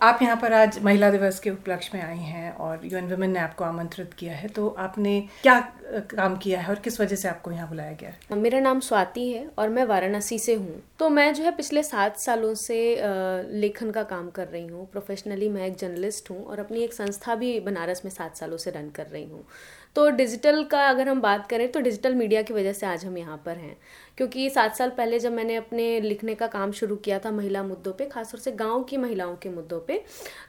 आप यहाँ पर आज महिला दिवस के उपलक्ष्य में आई हैं और यूएन वुमेन ने आपको आमंत्रित किया है तो आपने क्या काम किया है और किस वजह से आपको यहाँ बुलाया गया है? मेरा नाम स्वाति है और मैं वाराणसी से हूँ। तो मैं जो है पिछले सात सालों से लेखन का काम कर रही हूँ। प्रोफेशनली मैं एक जर्नलिस्ट हूँ और अपनी एक संस्था भी बनारस में सात सालों से रन कर रही हूँ। तो डिजिटल का अगर हम बात करें तो डिजिटल मीडिया की वजह से आज हम यहाँ पर हैं। क्योंकि सात साल पहले जब मैंने अपने लिखने का काम शुरू किया था महिला मुद्दों पे, खासतौर से गाँव की महिलाओं के मुद्दों पे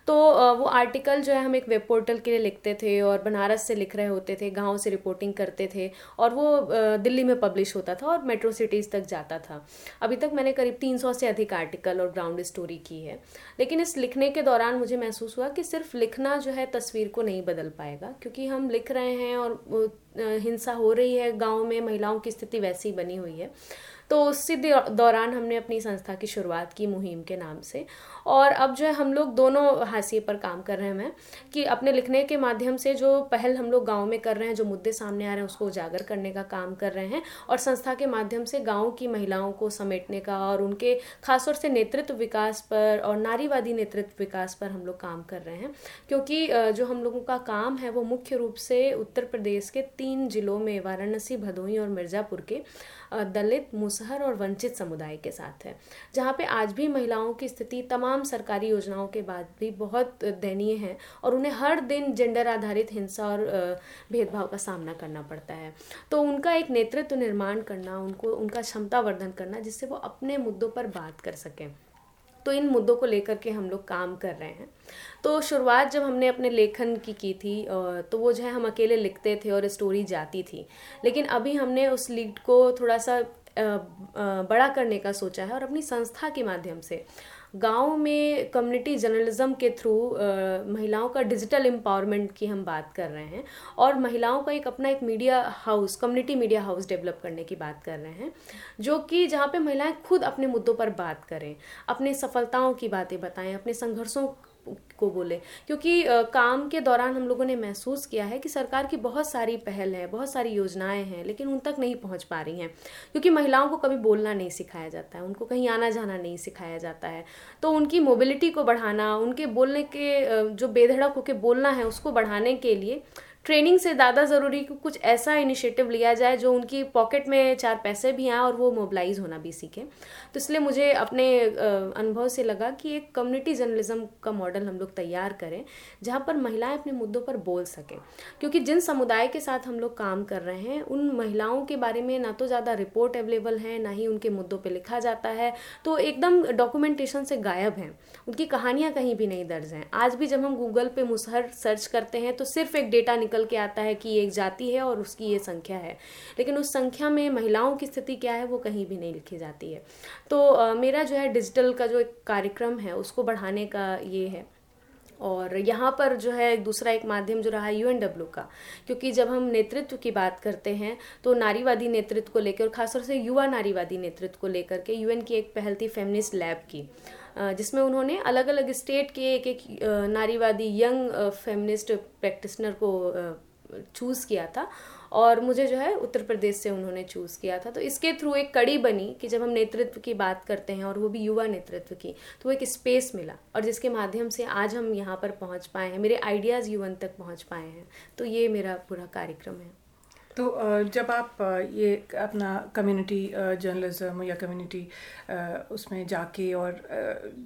तो वो आर्टिकल जो है हम एक वेब पोर्टल के लिए लिखते थे और बनारस से लिख रहे होते थे, गाँव से रिपोर्टिंग करते थे और वो दिल्ली में पब्लिश होता था और मेट्रो सिटीज़ तक जाता था। अभी तक मैंने करीब तीन सौ से अधिक आर्टिकल और ग्राउंड स्टोरी की है। लेकिन इस लिखने के दौरान मुझे महसूस हुआ कि सिर्फ़ लिखना जो है तस्वीर को नहीं बदल पाएगा, क्योंकि हम लिख रहे हैं और हिंसा हो रही है गाँव में, महिलाओं की स्थिति वैसी बनी हुई है। तो उसी दौरान हमने अपनी संस्था की शुरुआत की मुहिम के नाम से। और अब जो है, हम लोग दोनों हाशिए पर काम कर रहे हैं कि अपने लिखने के माध्यम से जो पहल हम लोग गाँव में कर रहे हैं, जो मुद्दे सामने आ रहे हैं, उसको उजागर करने का काम कर रहे हैं। और संस्था के माध्यम से गाँव की महिलाओं को समेटने का और उनके खासतौर से नेतृत्व विकास पर और नारीवादी नेतृत्व विकास पर हम लोग काम कर रहे हैं। क्योंकि जो हम लोगों का काम है, वो मुख्य रूप से उत्तर प्रदेश के तीन जिलों में वाराणसी, भदोही और मिर्ज़ापुर के दलित, मुसहर और वंचित समुदाय के साथ है। जहाँ पे आज भी महिलाओं की स्थिति, तमाम सरकारी योजनाओं के बाद भी बहुत दयनीय है और उन्हें हर दिन जेंडर आधारित हिंसा और भेदभाव का सामना करना पड़ता है। तो उनका एक नेतृत्व निर्माण करना, उनको, उनका क्षमता वर्धन करना, जिससे वो अपने मुद्दों पर बात कर सकें। तो इन मुद्दों को लेकर के हम लोग काम कर रहे हैं। तो शुरुआत जब हमने अपने लेखन की की थी तो वो जो है हम अकेले लिखते थे और स्टोरी जाती थी। लेकिन अभी हमने उस लीड को थोड़ा सा बड़ा करने का सोचा है और अपनी संस्था के माध्यम से। गाँव में कम्युनिटी जर्नलिज्म के थ्रू महिलाओं का डिजिटल एम्पावरमेंट की हम बात कर रहे हैं और महिलाओं का एक अपना एक media house community media house develop करने की बात कर रहे हैं, जो कि जहाँ पे महिलाएँ खुद अपने मुद्दों पर बात करें, अपने सफलताओं की बातें बताएँ, अपने संघर्षों को बोले। क्योंकि काम के दौरान हम लोगों ने महसूस किया है कि सरकार की बहुत सारी पहल है, बहुत सारी योजनाएँ हैं, लेकिन उन तक नहीं पहुँच पा रही हैं। क्योंकि महिलाओं को कभी बोलना नहीं सिखाया जाता है, उनको कहीं आना जाना नहीं सिखाया जाता है। तो उनकी मोबिलिटी को बढ़ाना, उनके बोलने के जो बेधड़क होकर बोलना है उसको बढ़ाने के लिए ट्रेनिंग से ज़्यादा ज़रूरी कि कुछ ऐसा इनिशिएटिव लिया जाए जो उनकी पॉकेट में चार पैसे भी आए और वो मोबिलाइज होना भी सीखें तो इसलिए मुझे अपने अनुभव से लगा कि एक कम्युनिटी जर्नलिज्म का मॉडल हम लोग तैयार करें, जहाँ पर महिलाएँ अपने मुद्दों पर बोल सकें। क्योंकि जिन समुदाय के साथ हम लोग काम कर रहे हैं, उन महिलाओं के बारे में ना तो ज़्यादा रिपोर्ट अवेलेबल है, ना ही उनके मुद्दों पर लिखा जाता है तो एकदम डॉक्यूमेंटेशन से गायब हैं। उनकी कहानियाँ कहीं भी नहीं दर्ज हैं। आज भी जब हम गूगल पे मुसहर सर्च करते हैं तो सिर्फ़ एक डेटा निकल के आता है कि एक जाति है और उसकी ये संख्या है। लेकिन उस संख्या में महिलाओं की स्थिति क्या है, वो कहीं भी नहीं लिखी जाती है। तो मेरा जो है डिजिटल का जो एक कार्यक्रम है, उसको बढ़ाने का ये है। और यहाँ पर जो है दूसरा एक माध्यम जो रहा है यू का। क्योंकि जब हम नेतृत्व की बात करते हैं तो नारीवादी नेतृत्व को लेकर और खासतौर से युवा नारीवादी नेतृत्व को लेकर के यूएन की एक पहल थी फेमिनिस्ट लैब की। जिसमें उन्होंने अलग अलग स्टेट के एक एक नारीवादी यंग फेमिनिस्ट प्रैक्टिसनर को चूज़ किया था और मुझे जो है उत्तर प्रदेश से उन्होंने चूज़ किया था। तो इसके थ्रू एक कड़ी बनी कि जब हम नेतृत्व की बात करते हैं और वो भी युवा नेतृत्व की तो वो एक स्पेस मिला और जिसके माध्यम से आज हम यहाँ पर पहुँच पाए हैं, मेरे आइडियाज़ युवन तक पहुँच पाए हैं। तो ये मेरा पूरा कार्यक्रम है। तो जब आप ये अपना कम्युनिटी जर्नलिज्म या कम्युनिटी उसमें जाके और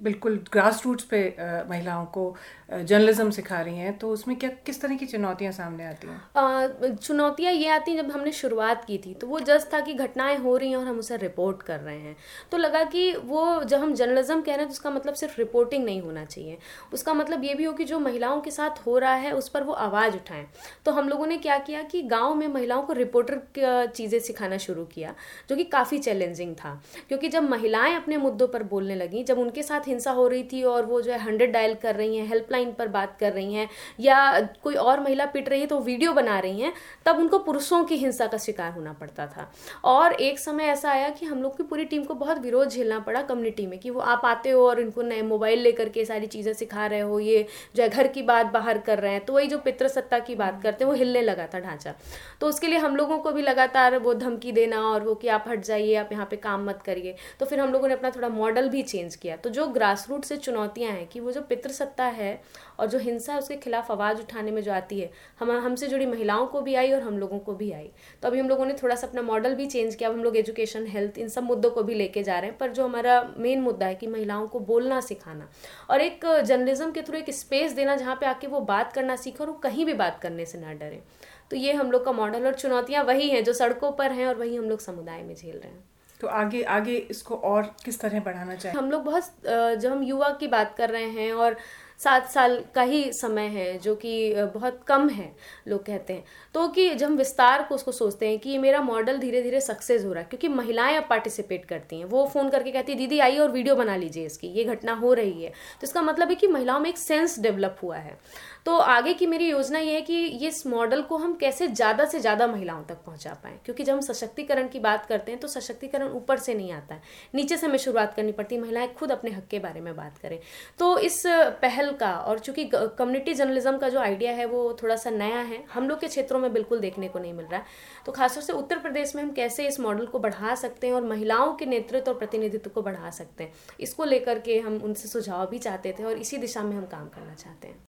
बिल्कुल ग्रास रूट्स पे महिलाओं को जर्नलिज्म सिखा रही हैं तो उसमें क्या, किस तरह की चुनौतियाँ सामने आती हैं? चुनौतियाँ ये आती हैं जब हमने शुरुआत की थी तो वो जस्ट था कि घटनाएँ हो रही हैं और हम उसे रिपोर्ट कर रहे हैं। तो लगा कि वो, जब हम जर्नलिज्म कह रहे हैं तो उसका मतलब सिर्फ़ रिपोर्टिंग नहीं होना चाहिए। उसका मतलब ये भी हो कि जो महिलाओं के साथ हो रहा है, उस पर वो आवाज़ उठाएँ। तो हम लोगों ने क्या किया कि गाँव में महिलाओं को रिपोर्टर चीज़ें सिखाना शुरू किया जो कि काफ़ी चैलेंजिंग था। क्योंकि जब महिलाएँ अपने मुद्दों पर बोलने लगी जब उनके साथ हिंसा हो रही थी और वो जो है हंड्रेड डायल कर रही हैं हेल्पलाइन पर बात कर रही हैं या कोई और महिला पिट रही है तो वीडियो बना रही हैं तब उनको पुरुषों की हिंसा का शिकार होना पड़ता था। और एक समय ऐसा आया कि हम लोग की पूरी टीम को बहुत विरोध झेलना पड़ा कम्युनिटी में कि वो आप आते हो और इनको नए मोबाइल लेकर के सारी चीज़ें सिखा रहे हो ये जो है घर की बात बाहर कर रहे हैं तो वही जो पितृसत्ता की बात करते हैं वो हिलने लगा था ढांचा। तो उसके उसके लिए हम लोगों को भी लगातार वो धमकी देना और वो कि आप हट जाइए, आप यहाँ पे काम मत करिए। तो फिर हम लोगों ने अपना थोड़ा मॉडल भी चेंज किया। तो जो ग्रास रूट से चुनौतियाँ हैं कि वो जो पितृसत्ता है और जो हिंसा है उसके खिलाफ आवाज़ उठाने में जो आती है हम हमसे जुड़ी महिलाओं को भी आई और हम लोगों को भी आई। तो अभी हम लोगों ने थोड़ा सा अपना मॉडल भी चेंज किया अब हम लोग एजुकेशन हेल्थ इन सब मुद्दों को भी लेके जा रहे हैं। पर जो हमारा मेन मुद्दा है कि महिलाओं को बोलना सिखाना और एक जर्नलिज्म के थ्रू एक स्पेस देना जहाँ पे आके वो बात करना सीखे और वो कहीं भी बात करने से ना डरे। तो ये हम लोग का मॉडल और चुनौतियाँ वही हैं जो सड़कों पर हैं और वही हम लोग समुदाय में झेल रहे हैं। तो आगे आगे इसको और किस तरह बढ़ाना चाहिए हम लोग बहुत जब हम युवा की बात कर रहे हैं और सात साल का ही समय है, जो कि बहुत कम है, लोग कहते हैं। तो कि जब हम विस्तार को उसको सोचते हैं कि मेरा मॉडल धीरे धीरे सक्सेस हो रहा है, क्योंकि महिलाएँ अब पार्टिसिपेट करती हैं। वो फ़ोन करके कहती है, दीदी, आइए और वीडियो बना लीजिए इसकी, ये घटना हो रही है। तो इसका मतलब है कि महिलाओं में एक सेंस डेवलप हुआ है। तो आगे की मेरी योजना ये है कि ये इस मॉडल को हम कैसे ज़्यादा से ज़्यादा महिलाओं तक पहुँचा पाएँ। क्योंकि जब हम सशक्तिकरण की बात करते हैं तो सशक्तिकरण ऊपर से नहीं आता है। नीचे से हमें शुरुआत करनी पड़ती है, महिलाएँ खुद अपने हक के बारे में बात करें। तो इस पहल का और चूँकि कम्युनिटी जर्नलिज्म का जो आइडिया है वो थोड़ा सा नया है, हम लोग के क्षेत्रों में बिल्कुल देखने को नहीं मिल रहा है। तो खासतौर से उत्तर प्रदेश में हम कैसे इस मॉडल को बढ़ा सकते हैं और महिलाओं के नेतृत्व और प्रतिनिधित्व को बढ़ा सकते हैं, इसको लेकर के हम उनसे सुझाव भी चाहते थे और इसी दिशा में हम काम करना चाहते हैं।